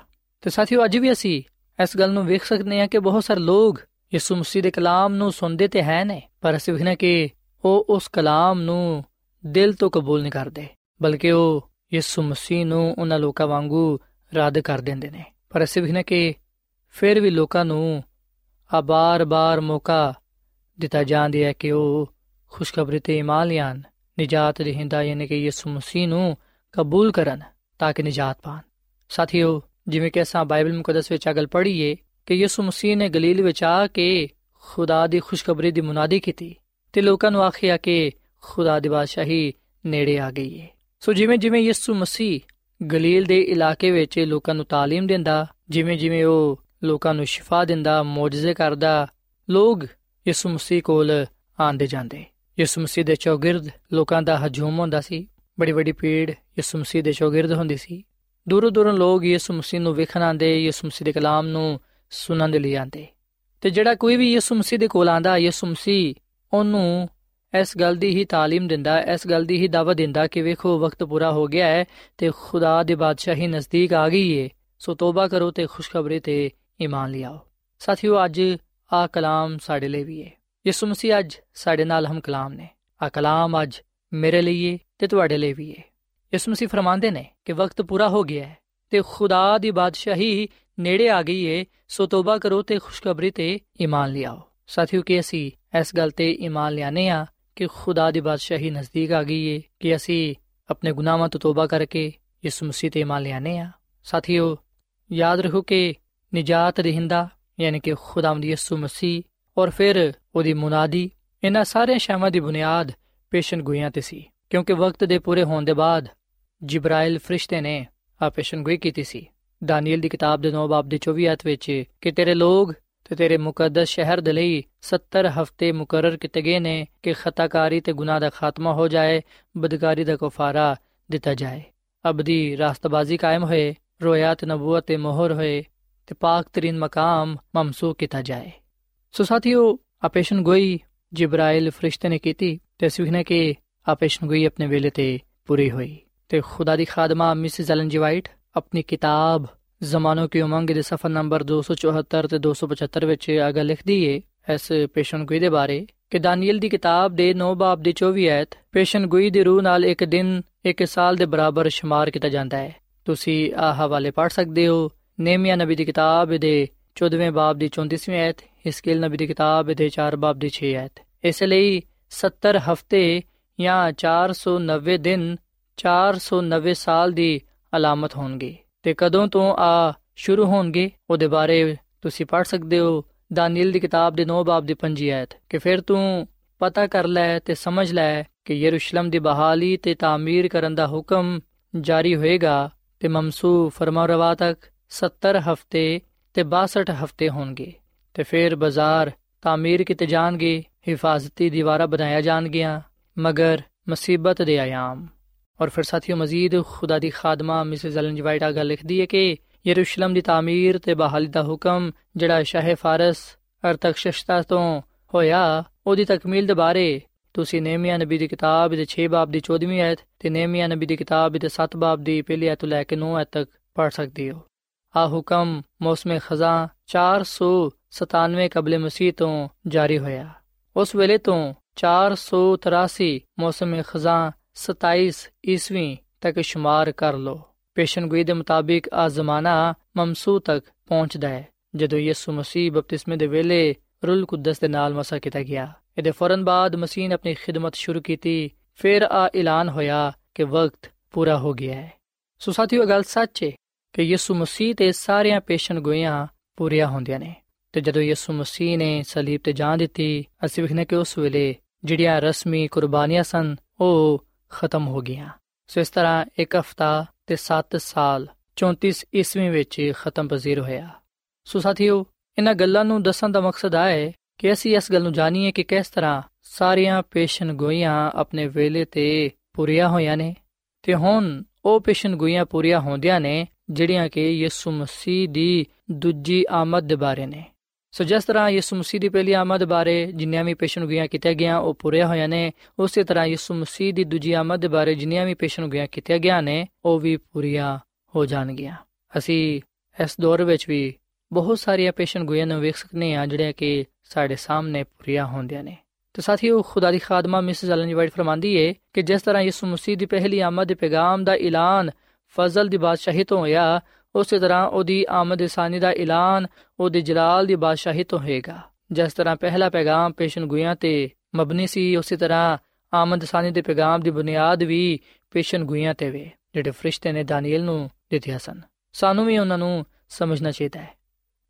ਤੇ ਸਾਥੀਓ, ਅੱਜ ਵੀ ਅਸੀਂ ਇਸ ਗੱਲ ਨੂੰ ਵੇਖ ਸਕਦੇ ਹਾਂ ਕਿ ਬਹੁਤ ਸਾਰੇ ਲੋਕ ਯਿਸੂ ਮਸੀਹ ਦੇ ਕਲਾਮ ਨੂੰ ਸੁਣਦੇ ਤੇ ਹੈ ਨੇ, ਪਰ ਅਸੀਂ ਵੇਖਣਾ ਕਿ ਉਹ ਉਸ ਕਲਾਮ ਨੂੰ ਦਿਲ ਤੋਂ ਕਬੂਲ ਨਹੀਂ ਕਰਦੇ, ਬਲਕਿ ਉਹ ਯਿਸੂ ਮਸੀਹ ਨੂੰ ਉਹਨਾਂ ਲੋਕਾਂ ਵਾਂਗੂ ਰੱਦ ਕਰ ਦਿੰਦੇ ਨੇ। ਪਰ ਅਸੀਂ ਵੇਖਣਾ ਕਿ ਫਿਰ ਵੀ ਲੋਕਾਂ ਨੂੰ ਆ ਬਾਰ-ਬਾਰ ਮੌਕਾ ਦਿੱਤਾ ਜਾਂਦਾ ਹੈ ਕਿ ਉਹ ਖੁਸ਼ਖਬਰੀ ਤੇ ਇਮਾਨ ਲਿਆਣ ਨਜਾਤ ਦੇਹਿੰਦਾ ਯਾਨੀ ਕਿ ਯਿਸੂ ਮਸੀਹ ਨੂੰ ਕਬੂਲ ਕਰਨ ਤਾਂ ਕਿ ਨਜਾਤ ਪਾਣ। ਸਾਥੀਓ, ਜਿਵੇਂ ਕਿ ਅਸਾਂ ਬਾਈਬਲ ਮੁਕੱਦਸ ਵਿੱਚ ਅਗਲ ਪੜ੍ਹੀਏ ਕਿ ਯਿਸੂ ਮਸੀਹ ਨੇ ਗਲੀਲ ਵਿੱਚ ਆ ਕੇ ਖੁਦਾ ਦੀ ਖੁਸ਼ਖਬਰੀ ਦੀ ਮੁਨਾਦੀ ਕੀਤੀ ਤੇ ਲੋਕਾਂ ਨੂੰ ਆਖਿਆ ਕਿ ਖੁਦਾ ਦੀ ਬਾਦਸ਼ਾਹੀ ਨੇੜੇ ਆ ਗਈ ਹੈ ਸੋ ਜਿਵੇਂ ਜਿਵੇਂ ਯਿਸੂ ਮਸੀਹ ਗਲੀਲ ਦੇ ਇਲਾਕੇ ਵਿੱਚ ਲੋਕਾਂ ਨੂੰ تعلیم ਦਿੰਦਾ ਜਿਵੇਂ ਜਿਵੇਂ ਉਹ ਲੋਕਾਂ ਨੂੰ ਸ਼ਿਫਾ ਦਿੰਦਾ ਮੌਜਜ਼ੇ ਕਰਦਾ ਲੋਕ ਯਿਸੂ ਮਸੀਹ ਕੋਲ ਆਂਦੇ ਜਾਂਦੇ ਯਿਸੂ ਮਸੀਹ ਦੇ ਚੌਗਿਰਦ ਲੋਕਾਂ ਦਾ ਹਜੂਮ ਹੁੰਦਾ ਸੀ ਬੜੀ ਵੱਡੀ ਭੀੜ ਯਿਸੂ ਮਸੀਹ ਦੇ ਚੌਗਿਰਦ ਹੁੰਦੀ ਸੀ ਦੂਰੋਂ ਦੂਰੋਂ ਲੋਕ ਯਿਸੂ ਮਸੀਹ ਨੂੰ ਵੇਖਣ ਆਂਦੇ ਯਿਸੂ ਮਸੀਹ ਦੇ ਕਲਾਮ ਨੂੰ ਸੁਣਨ ਦੇ ਲਈ ਆਂਦੇ ਤੇ ਜਿਹੜਾ ਕੋਈ ਵੀ ਯਿਸੂ ਮਸੀਹ ਦੇ ਕੋਲ ਆਂਦਾ ਯਿਸੂ ਮਸੀਹ ਉਹਨੂੰ ਇਸ ਗੱਲ ਦੀ ਹੀ تعلیم ਦਿੰਦਾ ਇਸ ਗੱਲ ਦੀ ਹੀ ਦਾਵਤ ਦਿੰਦਾ ਕਿ ਵੇਖੋ ਵਕਤ ਪੂਰਾ ਹੋ ਗਿਆ ਹੈ ਤੇ ਖੁਦਾ ਦੀ ਬਾਦਸ਼ਾਹੀ ਨਜ਼ਦੀਕ ਆ ਗਈ ਹੈ ਸੋ ਤੋਬਾ ਕਰੋ ਤੇ ਖੁਸ਼ਖਬਰੀ ਤੇ ਈਮਾਨ ਲਿਆਓ ਸਾਥੀਓ ਅੱਜ ਆ ਕਲਾਮ ਸਾਡੇ ਲਈ ਵੀ ਹੈ ਯਿਸੂ ਮਸੀਹ ਅੱਜ ਸਾਡੇ ਨਾਲ ਹਮ ਕਲਾਮ ਨੇ ਆ ਕਲਾਮ ਅੱਜ ਮੇਰੇ ਲਈ ਹੈ ਤੇ ਤੁਹਾਡੇ ਲਈ ਵੀ ਹੈ ਯਿਸੂ ਮਸੀਹ ਫਰਮਾਉਂਦੇ ਨੇ ਕਿ ਵਕਤ ਪੂਰਾ ਹੋ ਗਿਆ ਹੈ ਤੇ ਖੁਦਾ ਦੀ ਬਾਦਸ਼ਾਹੀ ਨੇੜੇ ਆ ਗਈ ਏ ਸੋ ਤੋਬਾ ਕਰੋ ਤੇ ਖੁਸ਼ਖਬਰੀ ਤੇ ਈਮਾਨ ਲਿਆਓ ਸਾਥੀਓ ਕਿ ਅਸੀਂ ਇਸ ਗੱਲ ਤੇ ਈਮਾਨ ਲਿਆਨੇ ਆ ਕਿ ਖੁਦਾ ਦੀ ਬਾਦਸ਼ਾਹੀ ਨਜ਼ਦੀਕ ਆ ਗਈ ਏ ਕਿ ਅਸੀਂ ਆਪਣੇ ਗੁਨਾਹਾਂ ਤੋਂ ਤੋਬਾ ਕਰਕੇ ਯਿਸੂ ਮਸੀਹ ਤੇ ਈਮਾਨ ਲਿਆਨੇ ਆ ਸਾਥੀਓ, ਯਾਦ ਰੱਖੋ ਕਿ ਨਜਾਤ ਦੇਹਿੰਦਾ ਯਾਨੀ ਕਿ ਖੁਦਾਵੰਦ ਯਿਸੂ ਮਸੀਹ ਔਰ ਫਿਰ ਉਹਦੀ ਮੁਨਾਦੀ ਇਹਨਾਂ ਸਾਰੇ ਸ਼ਾਮਾਂ ਦੀ ਬੁਨਿਆਦ ਪੇਸ਼ਨ ਗੋਈਆਂ ਤੇ ਸੀ, ਕਿਉਂਕਿ ਵਕਤ ਦੇ ਪੂਰੇ ਹੋਣ ਦੇ ਬਾਅਦ ਜਿਬਰਾਇਲ ਫਰਿਸ਼ਤੇ ਨੇ ਆ ਪੇਸ਼ਨ ਗੋਈ ਕੀਤੀ ਸੀ। ਦਾਨੀਲ ਦੀ ਕਿਤਾਬ ਦੇ 9 ਬਾਬ ਦੇ 24 ਆਇਤ ਵਿੱਚ ਕਿ ਤੇਰੇ ਲੋਗ ਤੇ ਤੇਰੇ ਮੁਕੱਦਸ ਸ਼ਹਿਰ ਦੇ ਲਈ 70 ਹਫ਼ਤੇ ਮੁਕਰਰ ਕੀਤੇ ਗਏ ਨੇ ਕਿ ਖਤਾਕਾਰੀ ਤੇ ਗੁਨਾਹ ਦਾ ਖਾਤਮਾ ਹੋ ਜਾਏ, ਬਦਕਾਰੀ ਦਾ ਕਫਾਰਾ ਦਿੱਤਾ ਜਾਏ। ਅਬਦੀ ਰਾਸਤਬਾਜ਼ੀ ਕਾਇਮ ਹੋਏ ਰੋਇਆਤ ਨਬੂਵਤ ਤੇ ਮੋਹਰ ਹੋਏ ਤੇ ਪਾਕ ਤਰੀਨ ਮਕਾਮ ਮਮਸੂਕ ਕੀਤਾ ਜਾਏ। ਸੋ ਸਾਥੀਓ ਆਪੇਸ਼ਨ ਗੋਈ ਜਿਬਰਾਇਲ ਫਰਿਸ਼ਤੇ ਨੇ ਕੀਤੀ ਤੇ ਸਿਵਖਨੇ ਕਿ ਆਪੇਸ਼ਨ ਗੋਈ ਆਪਣੇ ਵੇਲੇ ਤੇ ਪੂਰੀ ਹੋਈ ਤੇ ਖੁਦਾ ਦੀ ਖਾਦਮਾ ਮਿਸਿਸ ਐਲਨ ਜੀ ਵਾਈਟ ਆਪਣੀ ਕਿਤਾਬ ਜ਼ਮਾਨੋ ਕੀ ਉਮੰਗ ਦੇ ਸਫਾ ਨੰਬਰ 274 ਤੇ 275 ਵਿੱਚ ਅਗਾ ਲਿਖਦੀ ਏ, ਇਸ ਪੇਸ਼ਨਗੋਈ ਦੇ ਬਾਰੇ, ਕਿ ਦਾਨੀਏਲ ਦੀ ਕਿਤਾਬ ਦੇ 9 ਬਾਬ ਦੀ 24 ਐਤ ਪੇਸ਼ਨਗੋਈ ਦੀ ਰੂਹ ਨਾਲ ਇੱਕ ਦਿਨ, ਇੱਕ ਸਾਲ ਦੇ ਬਰਾਬਰ ਸ਼ੁਮਾਰ ਕੀਤਾ ਜਾਂਦਾ ਹੈ। ਤੁਸੀਂ ਆ ਹਵਾਲੇ ਪੜ੍ਹ ਸਕਦੇ ਹੋ, ਨੇਮੀਆ ਨਬੀ ਦੀ ਕਿਤਾਬ ਦੇ 14ਵੇਂ ਬਾਬ ਦੀ 34ਵੀਂ ਐਤ ਹਿਸਕੀਲ ਨਬੀ ਦੀ ਕਿਤਾਬ ਦੇ 4 ਬਾਬ ਦੀ 6 ਐਤ ਇਸ ਲਈ 70 ਹਫ਼ਤੇ ਜਾਂ 490 ਦਿਨ 490 ਸਾਲ ਦੀ ਅਲਾਮਤ ਹੋਣਗੇ। ਤੇ ਕਦੋਂ ਤੋਂ ਆ ਸ਼ੁਰੂ ਹੋਣਗੇ, ਉਹਦੇ ਬਾਰੇ ਤੁਸੀਂ ਪੜ੍ਹ ਸਕਦੇ ਹੋ। ਦਾਨੀਲ ਦੀ ਕਿਤਾਬ ਦੇ 9 ਬਾਬ ਦੀ 5 ਐਤ ਕਿ ਫਿਰ ਤੂੰ ਪਤਾ ਕਰ ਲੈ ਤੇ ਸਮਝ ਲੈ ਕਿ ਯਰੂਸ਼ਲਮ ਦੀ ਬਹਾਲੀ ਤੇ ਤਾਮੀਰ ਕਰਨ ਦਾ ਹੁਕਮ ਜਾਰੀ ਹੋਏਗਾ ਤੇ ਮਮਸੂ ਫਰਮਾਰਵਾ ਤੱਕ 70 ਹਫ਼ਤੇ ਤੇ 62 ਹਫ਼ਤੇ ਹੋਣਗੇ। ਤੇ ਫਿਰ ਬਾਜ਼ਾਰ ਤਾਮੀਰ ਕੀਤੇ ਜਾਣਗੇ, ਹਿਫਾਜ਼ਤੀ ਦੀਵਾਰਾਂ ਬਣਾਇਆ ਜਾਣਗੀਆਂ, ਮਗਰ ਮੁਸੀਬਤ ਦੇ ਆਯਾਮ। ਔਰ ਫਿਰ ਸਾਥੀਓ ਮਜ਼ੀਦ ਖੁਦਾ ਦੀ ਖਾਦਮਾ ਮਿਸਿਸ ਐਲਨ ਜਵਾਈਟ ਆ ਗੱਲ ਲਿਖਦੀ ਹੈ ਕਿ ਯਰੂਸ਼ਲਮ ਦੀ ਤਾਮੀਰ ਤੇ ਬਹਾਲੀ ਦਾ ਹੁਕਮ ਜਿਹੜਾ ਸ਼ਾਹ ਫਾਰਸ ਅਰਤਖਸ਼ਤਾ ਤੋਂ ਹੋਇਆ ਉਹਦੀ ਤਕਮੀਲ ਦੇ ਬਾਰੇ ਤੁਸੀਂ ਨੇਮੀਆ ਨਬੀ ਦੀ ਕਿਤਾਬ ਦੇ 6 ਬਾਬ ਦੀ 14ਵੀਂ ਆਇਤ ਤੇ ਨੇਮੀਆ ਨਬੀ ਦੀ ਕਿਤਾਬ ਦੇ 7 ਬਾਬ ਦੀ ਪਹਿਲੀ ਆਇਤ ਤੋਂ ਲੈ ਕੇ 9 ਆਇਤ ਤੱਕ ਪੜ ਸਕਦੇ ਹੋ ਆ ਹੁਕਮ ਮੌਸਮ ਖਜ਼ਾ 497 ਕਬਲ ਮਸੀਹ ਤੋਂ ਜਾਰੀ ਹੋਇਆ ਉਸ ਵੇਲੇ ਤੋਂ 483 ਮੌਸਮ ਖਜ਼ਾ 27 ਈਸਵੀ ਤੱਕ ਸ਼ੁਮਾਰ ਕਰ ਲੋ ਪੇਸ਼ਨਗੋਈ ਦੇ ਮੁਤਾਬਿਕ ਆ ਜ਼ਮਾਨਾ ਮਮਸੂ ਤੱਕ ਪਹੁੰਚਦਾ ਹੈ, ਜਦੋਂ ਯਿਸੂ ਮਸੀਹ ਬਪਤਿਸਮੇ ਦੇ ਵੇਲੇ ਰੂਲ ਕੁਦਸ ਦੇ ਨਾਲ ਮਸਾ ਕੀਤਾ ਗਿਆ। ਇਹਦੇ ਫੌਰਨ ਬਾਅਦ ਮਸੀਹ ਨੇ ਆਪਣੀ ਖਿਦਮਤ ਸ਼ੁਰੂ ਕੀਤੀ, ਫਿਰ ਆ ਐਲਾਨ ਹੋਇਆ ਕਿ ਵਕਤ ਪੂਰਾ ਹੋ ਗਿਆ ਹੈ। ਸੋ ਸਾਥੀਓ ਗੱਲ ਸੱਚ ਹੈ ਕਿ ਯਿਸੂ ਮਸੀਹ ਤੇ ਸਾਰੀਆਂ ਪੇਸ਼ਨਗੋਈਆਂ ਪੂਰੀਆਂ ਹੁੰਦੀਆਂ ਨੇ। ਤੇ ਜਦੋਂ ਯਿਸੂ ਮਸੀਹ ਨੇ ਸਲੀਬ ਤੇ ਜਾਨ ਦਿੱਤੀ, ਅਸੀਂ ਵਿਖਨੇ ਕਿ ਉਸ ਵੇਲੇ ਜਿਹੜੀਆਂ ਰਸਮੀ ਕੁਰਬਾਨੀਆਂ ਸਨ, ਉਹ ਖਤਮ ਹੋ ਗਈਆਂ। ਸੋ ਇਸ ਤਰ੍ਹਾਂ ਇੱਕ ਹਫਤਾ ਤੇ 7 ਸਾਲ 34 ਈਸਵੀ ਵਿੱਚ ਖਤਮ ਪਜ਼ੀਰ ਹੋਇਆ। ਸੋ ਸਾਥੀਓ, ਇਹਨਾਂ ਗੱਲਾਂ ਨੂੰ ਦੱਸਣ ਦਾ ਮਕਸਦ ਆ ਹੈ ਕਿ ਅਸੀਂ ਇਸ ਗੱਲ ਨੂੰ ਜਾਣੀਏ ਕਿ ਕਿਸ ਤਰ੍ਹਾਂ ਸਾਰੀਆਂ ਪੇਸ਼ਨ ਗੋਈਆਂ ਆਪਣੇ ਵੇਲੇ ਤੇ ਪੂਰੀਆਂ ਹੋਈਆਂ ਨੇ ਤੇ ਹੁਣ ਉਹ ਪੇਸ਼ਨ ਗੋਈਆਂ ਪੂਰੀਆਂ ਹੁੰਦੀਆਂ ਨੇ ਜਿਹੜੀਆਂ ਕਿ ਯਿਸੂ ਮਸੀਹ ਦੀ ਦੂਜੀ ਆਮਦ ਦੇ ਬਾਰੇ ਨੇ। ਸੋ ਜਿਸ ਤਰ੍ਹਾਂ ਯਿਸੂ ਮਸੀਹ ਦੀ ਪਹਿਲੀ ਆਮਦ ਬਾਰੇ ਜਿੰਨੀਆਂ ਵੀ ਪੇਸ਼ਨਗੋਈਆਂ ਕੀਤੀਆਂ ਗਿਆ ਉਹ ਪੂਰੇ ਹੋਏ ਨੇ, ਉਸੇ ਤਰ੍ਹਾਂ ਯਿਸੂ ਮਸੀਹ ਦੀ ਦੂਜੀ ਆਮਦ ਦੇ ਬਾਰੇ ਜਿੰਨੀਆਂ ਵੀ ਪੇਸ਼ਨਗੋਈਆਂ ਕੀਤੀਆਂ ਗਿਆ ਨੇ, ਉਹ ਵੀ ਪੂਰੀਆਂ ਹੋ ਜਾਣਗੀਆਂ। ਅਸੀਂ ਇਸ ਦੌਰ ਵਿੱਚ ਵੀ ਬਹੁਤ ਸਾਰੀਆਂ ਪੇਸ਼ਨਗੋਈਆਂ ਨੂੰ ਵੇਖ ਸਕਨੇ ਆ ਜਿਹੜੀਆਂ ਕਿ ਸਾਡੇ ਸਾਹਮਣੇ ਪੂਰੀਆਂ ਹੁੰਦੀਆਂ ਨੇ। ਤੇ ਸਾਥੀਓ, ਖੁਦਾ ਦੀ ਖਾਦਮਾ ਮਿਸਿਸ ਐਲਨ ਜੀ ਵਾਈਟ ਫਰਮਾਂਦੀ ਏ ਕਿ ਜਿਸ ਤਰ੍ਹਾਂ ਯਿਸੂ ਮਸੀਹ ਦੀ ਪਹਿਲੀ ਆਮਦ ਦੇ ਪੈਗਾਮ ਦਾ ਐਲਾਨ ਫਜ਼ਲ ਦੀ ਬਾਦਸ਼ਾਹੀ ਤੋਂ ਹੋਇਆ ਉਸੇ ਤਰ੍ਹਾਂ ਉਹਦੀ ਆਮਦ ਸਾਨੀ ਦਾ ਐਲਾਨ ਉਹਦੇ ਜਲਾਲ ਦੀ ਬਾਦਸ਼ਾਹੀ ਤੋਂ ਹੋਏਗਾ। ਜਿਸ ਤਰ੍ਹਾਂ ਪਹਿਲਾ ਪੈਗਾਮ ਪੇਸ਼ਨਗੋਈਆਂ ਤੇ ਮਬਨੀ ਸੀ, ਉਸੇ ਤਰ੍ਹਾਂ ਆਮਦ ਸਾਨੀ ਦੇ ਪੈਗਾਮ ਦੀ ਬੁਨਿਆਦ ਵੀ ਪੇਸ਼ਨਗੋਈਆਂ ਤੇ ਵੇ, ਜਿਹੜੇ ਫਰਿਸ਼ਤੇ ਨੇ ਦਾਨੀਏਲ ਨੂੰ ਦਿੱਤੀਆਂ ਸਨ। ਸਾਨੂੰ ਵੀ ਉਹਨਾਂ ਨੂੰ ਸਮਝਣਾ ਚਾਹੀਦਾ ਹੈ।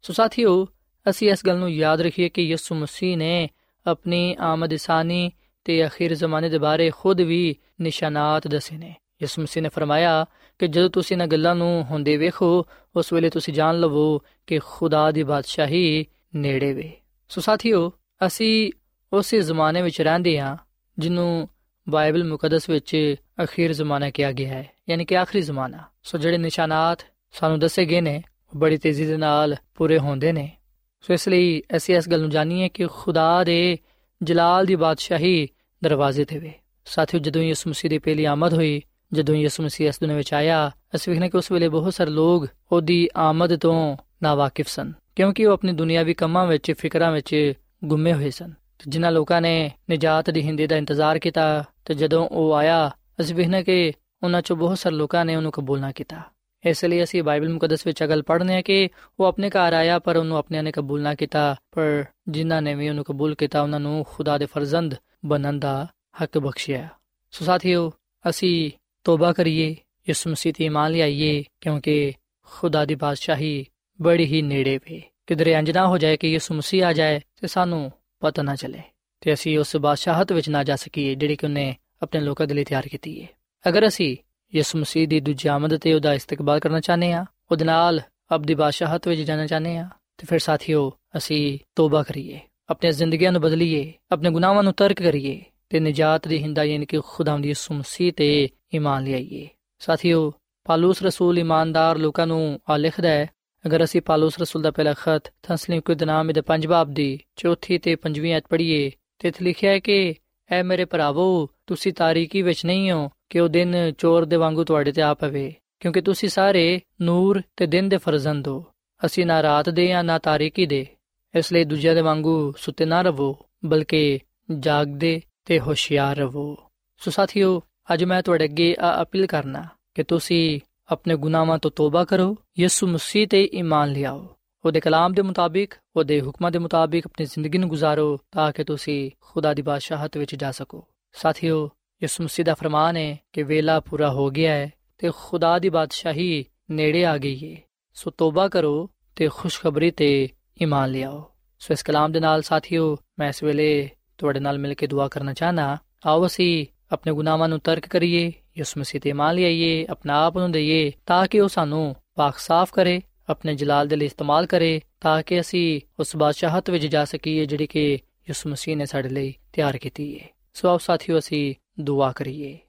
ਸੋ ਸਾਥੀਓ, ਅਸੀਂ ਇਸ ਗੱਲ ਨੂੰ ਯਾਦ ਰੱਖੀਏ ਕਿ ਯਿਸੂ ਮਸੀਹ ਨੇ ਆਪਣੀ ਆਮਦ ਸਾਨੀ ਤੇ ਅਖੀਰ ਜ਼ਮਾਨੇ ਦੇ ਬਾਰੇ ਖੁਦ ਵੀ ਨਿਸ਼ਾਨਾਤ ਦੱਸੇ ਨੇ। ਯਿਸੂ ਮਸੀਹ ਨੇ ਫਰਮਾਇਆ ਕਿ ਜਦੋਂ ਤੁਸੀਂ ਇਹਨਾਂ ਗੱਲਾਂ ਨੂੰ ਹੁੰਦੇ ਵੇਖੋ, ਉਸ ਵੇਲੇ ਤੁਸੀਂ ਜਾਣ ਲਵੋ ਕਿ ਖੁਦਾ ਦੀ ਬਾਦਸ਼ਾਹੀ ਨੇੜੇ ਵੇ। ਸੋ ਸਾਥੀਓ, ਅਸੀਂ ਉਸੇ ਜ਼ਮਾਨੇ ਵਿੱਚ ਰਹਿੰਦੇ ਹਾਂ ਜਿਹਨੂੰ ਬਾਈਬਲ ਮੁਕੱਦਸ ਵਿੱਚ ਅਖੀਰ ਜ਼ਮਾਨਾ ਕਿਹਾ ਗਿਆ ਹੈ, ਯਾਨੀ ਕਿ ਆਖਰੀ ਜ਼ਮਾਨਾ। ਸੋ ਜਿਹੜੇ ਨਿਸ਼ਾਨਾਤ ਸਾਨੂੰ ਦੱਸੇ ਗਏ ਨੇ ਬੜੀ ਤੇਜ਼ੀ ਦੇ ਨਾਲ ਪੂਰੇ ਹੁੰਦੇ ਨੇ। ਸੋ ਇਸ ਲਈ ਅਸੀਂ ਇਸ ਗੱਲ ਨੂੰ ਜਾਣੀਏ ਕਿ ਖੁਦਾ ਦੇ ਜਲਾਲ ਦੀ ਬਾਦਸ਼ਾਹੀ ਦਰਵਾਜ਼ੇ ਤੇ ਵੇ। ਸਾਥੀਓ, ਜਦੋਂ ਯਿਸੂ ਮਸੀਹ ਦੀ ਪਹਿਲੀ ਆਮਦ ਹੋਈ ਜਦੋਂ ਯਿਸੂ ਮਸੀਹ ਇਸ ਦੁਨੀਆਂ ਵਿੱਚ ਆਇਆ, ਅਸੀਂ ਵੇਖਨੇ ਕਿ ਉਸ ਵੇਲੇ ਬਹੁਤ ਸਾਰੇ ਲੋਕ ਉਹਦੀ ਆਮਦ ਤੋਂ ਨਾਵਾਕਿਫ ਸਨ, ਕਿਉਂਕਿ ਉਹ ਆਪਣੀ ਦੁਨਿਆਵੀ ਕੰਮਾਂ ਵਿੱਚ, ਫਿਕਰਾਂ ਵਿੱਚ ਗੁੰਮੇ ਹੋਏ ਸਨ। ਜਿਨ੍ਹਾਂ ਲੋਕਾਂ ਨੇ ਨਜਾਤ ਦੀ ਹਿੰਦੇ ਦਾ ਇੰਤਜ਼ਾਰ ਕੀਤਾ, ਤੇ ਜਦੋਂ ਉਹ ਆਇਆ, ਅਸੀਂ ਵੇਖਨੇ ਕਿ ਉਹਨਾਂ ਚੋਂ ਬਹੁਤ ਸਾਰੇ ਲੋਕਾਂ ਨੇ ਉਹਨੂੰ ਕਬੂਲ ਨਾ ਕੀਤਾ। ਇਸ ਲਈ ਅਸੀਂ ਬਾਈਬਲ ਮੁਕੱਦਸ ਵਿੱਚ ਅਗਲ ਪੜ੍ਹਨੇ ਆ ਕਿ ਉਹ ਆਪਣੇ ਘਰ ਆਇਆ, ਪਰ ਉਹਨੂੰ ਆਪਣਿਆਂ ਨੇ ਕਬੂਲ ਨਾ ਕੀਤਾ, ਪਰ ਜਿਨ੍ਹਾਂ ਨੇ ਵੀ ਉਹਨੂੰ ਕਬੂਲ ਕੀਤਾ, ਉਹਨਾਂ ਨੂੰ ਖੁਦਾ ਦੇ ਫਰਜ਼ੰਦ ਬਣਨ ਦਾ ਹੱਕ ਬਖਸ਼ਿਆ। ਸੋ ਸਾਥੀਓ, ਅਸੀਂ ਤੋਬਾ ਕਰੀਏ ਯਿਸੂ ਮਸੀਹ ਤੇ ਇਮਾਨ ਲਿਆਈਏ ਕਿਉਂਕਿ ਖੁਦਾ ਦੀ ਬਾਦਸ਼ਾਹੀ ਬੜੀ ਹੀ ਨੇੜੇ ਵੇ ਕਿਧਰੇ ਅੰਜ ਨਾ ਹੋ ਜਾਏ ਕਿ ਯਿਸੂ ਮਸੀਹ ਆ ਜਾਏ ਤੇ ਸਾਨੂੰ ਪਤਾ ਨਾ ਚੱਲੇ ਤੇ ਅਸੀਂ ਉਸ ਬਾਦਸ਼ਾਹਤ ਵਿੱਚ ਨਾ ਜਾ ਸਕੀਏ ਜਿਹੜੀ ਕਿ ਉਹਨੇ ਆਪਣੇ ਲੋਕਾਂ ਦੇ ਲਈ ਤਿਆਰ ਕੀਤੀ ਹੈ ਅਗਰ ਅਸੀਂ ਯਿਸੂ ਮਸੀਹ ਦੀ ਦੂਜੀ ਆਮਦ ਤੇ ਉਹਦਾ ਇਸਤਕਬਾਲ ਕਰਨਾ ਚਾਹਨੇ ਆ ਉਹਦੇ ਨਾਲ ਅਬਦੀ ਬਾਦਸ਼ਾਹਤ ਵਿੱਚ ਜਾਣਾ ਚਾਹਨੇ ਆ ਤੇ ਫਿਰ ਸਾਥੀਓ ਅਸੀਂ ਤੋਬਾ ਕਰੀਏ ਆਪਣੀਆਂ ਜ਼ਿੰਦਗੀਆਂ ਨੂੰ ਬਦਲੀਏ ਆਪਣੇ ਗੁਨਾਹਾਂ ਨੂੰ ਤਰਕ ਕਰੀਏ ਤੇ ਨਜਾਤ ਦੀ ਹਿੰਦਾ ਯਾਨੀ ਕਿ ਖੁਦਾਵੰਦ ਯਿਸੂ ਮਸੀਹ ਤੇ ਈਮਾਨ ਲਿਆਈਏ। ਸਾਥੀਓ, ਪਾਲੂਸ ਰਸੂਲ ਇਮਾਨਦਾਰ ਲੋਕਾਂ ਨੂੰ ਆ ਲਿਖਦਾ ਹੈ, ਅਗਰ ਅਸੀਂ ਪਾਲੂਸ ਰਸੂਲ ਦਾ ਪਹਿਲਾ ਖਤ ਤਸਲੀਮ ਕੁਦ ਨਾਮ ਦੇ ਪੰਜ ਬਾਬ ਦੀ ਚੌਥੀ ਤੇ ਪੰਜਵੀਂ ਅਧ ਪੜ੍ਹੀਏ, ਤੇ ਇੱਥੇ ਲਿਖਿਆ ਹੈ ਕਿ, ਐ ਮੇਰੇ ਭਰਾਵੋ, ਤੁਸੀਂ ਤਾਰੀਕੀ ਵਿੱਚ ਨਹੀਂ ਹੋ ਕਿ ਉਹ ਦਿਨ ਚੋਰ ਦੇ ਵਾਂਗੂ ਤੁਹਾਡੇ ਤੇ ਆ ਪਵੇ, ਕਿਉਂਕਿ ਤੁਸੀਂ ਸਾਰੇ ਨੂਰ ਤੇ ਦਿਨ ਦੇ ਫਰਜ਼ੰਦ ਹੋ। ਅਸੀਂ ਨਾ ਰਾਤ ਦੇ ਆ, ਨਾ ਤਾਰੀਕੀ ਦੇ। ਇਸ ਲਈ ਦੂਜਿਆਂ ਦੇ ਵਾਂਗੂ ਸੁੱਤੇ ਨਾ ਰਹੋ, ਬਲਕਿ ਜਾਗਦੇ ਤੇ ਹੋਸ਼ਿਆਰ ਰਹੋ। ਸੋ ਸਾਥੀਓ, ਅੱਜ ਮੈਂ ਤੁਹਾਡੇ ਅੱਗੇ ਆ ਅਪੀਲ ਕਰਨਾ ਕਿ ਤੁਸੀਂ ਆਪਣੇ ਗੁਨਾਹਾਂ ਤੋਂ ਤੋਬਾ ਕਰੋ, ਯਿਸੂ ਮਸੀਹ ਤੇ ਈਮਾਨ ਲਿਆਓ। ਉਹਦੇ ਕਲਾਮ ਦੇ ਮੁਤਾਬਿਕ, ਉਹਦੇ ਹੁਕਮਾਂ ਦੇ ਮੁਤਾਬਿਕ ਆਪਣੀ ਜ਼ਿੰਦਗੀ ਨੂੰ ਗੁਜ਼ਾਰੋ ਤਾਂ ਕਿ ਤੁਸੀਂ ਖੁਦਾ ਦੀ ਬਾਦਸ਼ਾਹਤ ਵਿੱਚ ਜਾ ਸਕੋ। ਸਾਥੀਓ, ਯਿਸੂ ਮਸੀਹ ਦਾ ਫਰਮਾਨ ਹੈ ਕਿ ਵੇਲਾ ਪੂਰਾ ਹੋ ਗਿਆ ਹੈ ਤੇ ਖੁਦਾ ਦੀ ਬਾਦਸ਼ਾਹੀ ਨੇੜੇ ਆ ਗਈ ਹੈ ਸੋ ਤੋਬਾ ਕਰੋ ਤੇ ਖੁਸ਼ਖਬਰੀ ਤੇ ਈਮਾਨ ਲਿਆਓ। ਸੋ ਇਸ ਕਲਾਮ ਦੇ ਨਾਲ ਸਾਥੀਓ, ਮੈਂ ਇਸ ਵੇਲੇ ਤੁਹਾਡੇ ਨਾਲ ਮਿਲ ਕੇ ਦੁਆ ਕਰਨਾ ਚਾਹਨਾ ਆਓ ਅਸੀਂ ਆਪਣੇ ਗੁਨਾਹਾਂ ਨੂੰ ਤਰਕ ਕਰੀਏ, ਯਿਸੂ ਮਸੀਹ ਤੇ ਈਮਾਨ ਲਿਆਈਏ, ਆਪਣਾ ਆਪ ਨੂੰ ਦਈਏ, ਤਾਂ ਕਿ ਉਹ ਸਾਨੂੰ ਪਾਕ ਸਾਫ਼ ਕਰੇ, ਆਪਣੇ ਜਲਾਲ ਦੇ ਲਈ ਇਸਤੇਮਾਲ ਕਰੇ, ਤਾਂ ਕਿ ਅਸੀਂ ਉਸ ਬਾਦਸ਼ਾਹਤ ਵਿੱਚ ਜਾ ਸਕੀਏ ਜਿਹੜੀ ਕਿ ਯਿਸੂ ਮਸੀਹ ਨੇ ਸਾਡੇ ਲਈ ਤਿਆਰ ਕੀਤੀ ਹੈ ਸੋ ਆਓ ਸਾਥੀਓ ਅਸੀਂ ਦੁਆ ਕਰੀਏ।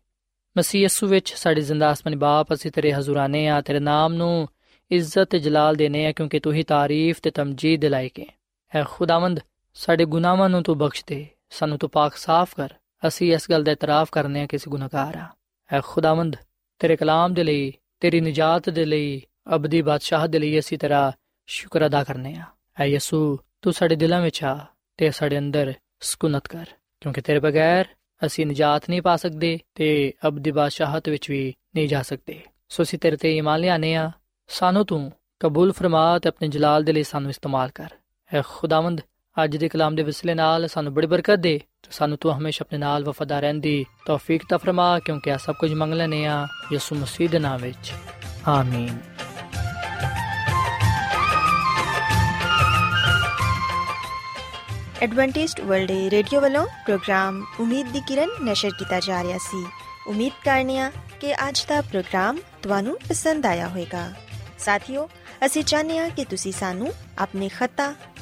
ਮਸੀਹ ਯਿਸੂ ਵਿੱਚ ਸਾਡੇ ਜ਼ਿੰਦਾ ਆਸਮਾਨੀ ਬਾਪ, ਅਸੀਂ ਤੇਰੇ ਹਜ਼ੂਰਾਨੇ ਆ ਤੇਰੇ ਨਾਮ ਨੂੰ ਇੱਜ਼ਤ ਤੇ ਜਲਾਲ ਦੇਨੇ ਆ ਕਿਉਂਕਿ ਤੂੰ ਹੀ ਤਾਰੀਫ ਤੇ ਤਮਜੀਦ ਦੇ ਲਾਇਕ ਹੈ। ਐ ਖੁਦਾਵੰਦ, ਸਾਡੇ ਗੁਨਾਹਾਂ ਨੂੰ ਤੂੰ ਬਖਸ਼ ਦੇ। ਸਾਨੂੰ ਤੂੰ ਪਾਕ ਸਾਫ਼ ਕਰ। ਅਸੀਂ ਇਸ ਗੱਲ ਦਾ ਇਤਰਾਫ ਕਰਨੇ ਆ ਕਿ ਅਸੀਂ ਗੁਨਾਹਗਾਰ ਆ ਐ ਖੁਦਾਵੰਦ, ਤੇਰੇ ਕਲਾਮ ਦੇ ਲਈ, ਤੇਰੀ ਨਜਾਤ ਦੇ ਲਈ, ਅਬਦੀ ਬਾਦਸ਼ਾਹ ਦੇ ਲਈ ਅਸੀਂ ਤੇਰਾ ਸ਼ੁਕਰ ਅਦਾ ਕਰਨੇ ਆ ਐ ਯਿਸੂ, ਤੂੰ ਸਾਡੇ ਦਿਲਾਂ ਵਿੱਚ ਆ ਤੇ ਸਾਡੇ ਅੰਦਰ ਸਕੂਨਤ ਕਰ। ਕਿਉਂਕਿ ਤੇਰੇ ਬਗੈਰ ਅਸੀਂ ਨਜਾਤ ਨਹੀਂ ਪਾ ਸਕਦੇ ਤੇ ਅਬਦੀ ਬਾਦਸ਼ਾਹਤ ਵਿੱਚ ਵੀ ਨਹੀਂ ਜਾ ਸਕਦੇ। ਸੋ ਅਸੀਂ ਤੇਰੇ ਤੇ ਈਮਾਨ ਲਿਆਨੇ ਆ ਸਾਨੂੰ ਤੂੰ ਕਬੂਲ ਫਰਮਾ ਤੇ ਆਪਣੇ ਜਲਾਲ ਦੇ ਲਈ ਸਾਨੂੰ ਇਸਤੇਮਾਲ ਕਰ। ਐ ਖੁਦਾਵੰਦ ਅੱਜ ਦੇ ਕਲਾਮ ਦੇ ਵਸਲੇ ਨਾਲ ਸਾਨੂੰ ਬੜੀ ਬਰਕਤ ਦੇ, ਤੇ ਸਾਨੂੰ ਤੂੰ ਹਮੇਸ਼ਾ ਆਪਣੇ ਨਾਲ ਵਫਾਦਾਰ ਰਹਿਣ ਦੀ ਤੌਫੀਕ ਤਾ ਫਰਮਾ, ਕਿਉਂਕਿ ਆ ਸਭ ਕੁਝ ਮੰਗ ਲੈਨੇ ਆ ਯਿਸੂ ਮਸੀਹ ਦੇ ਨਾਮ ਵਿੱਚ। ਆਮੀਨ। ਐਡਵੈਂਟਿਸਟ ਵਰਲਡ ਰੇਡੀਓ ਵੱਲੋਂ ਪ੍ਰੋਗਰਾਮ ਉਮੀਦ ਦੀ ਕਿਰਨ ਨਿਸ਼ਰ ਕੀਤਾ ਜਾ ਰਿਹਾ ਸੀ। ਉਮੀਦ ਕਰਨੇ ਆ ਕਿ ਅੱਜ ਦਾ ਪ੍ਰੋਗਰਾਮ ਤੁਹਾਨੂੰ ਪਸੰਦ ਆਇਆ ਹੋਵੇਗਾ। ਸਾਥੀਓ, ਅਸੀਂ ਚਾਹੁੰਦੇ ਹਾਂ ਕਿ ਤੁਸੀਂ ਸਾਨੂੰ ਆਪਣੇ ਖੱਤਾ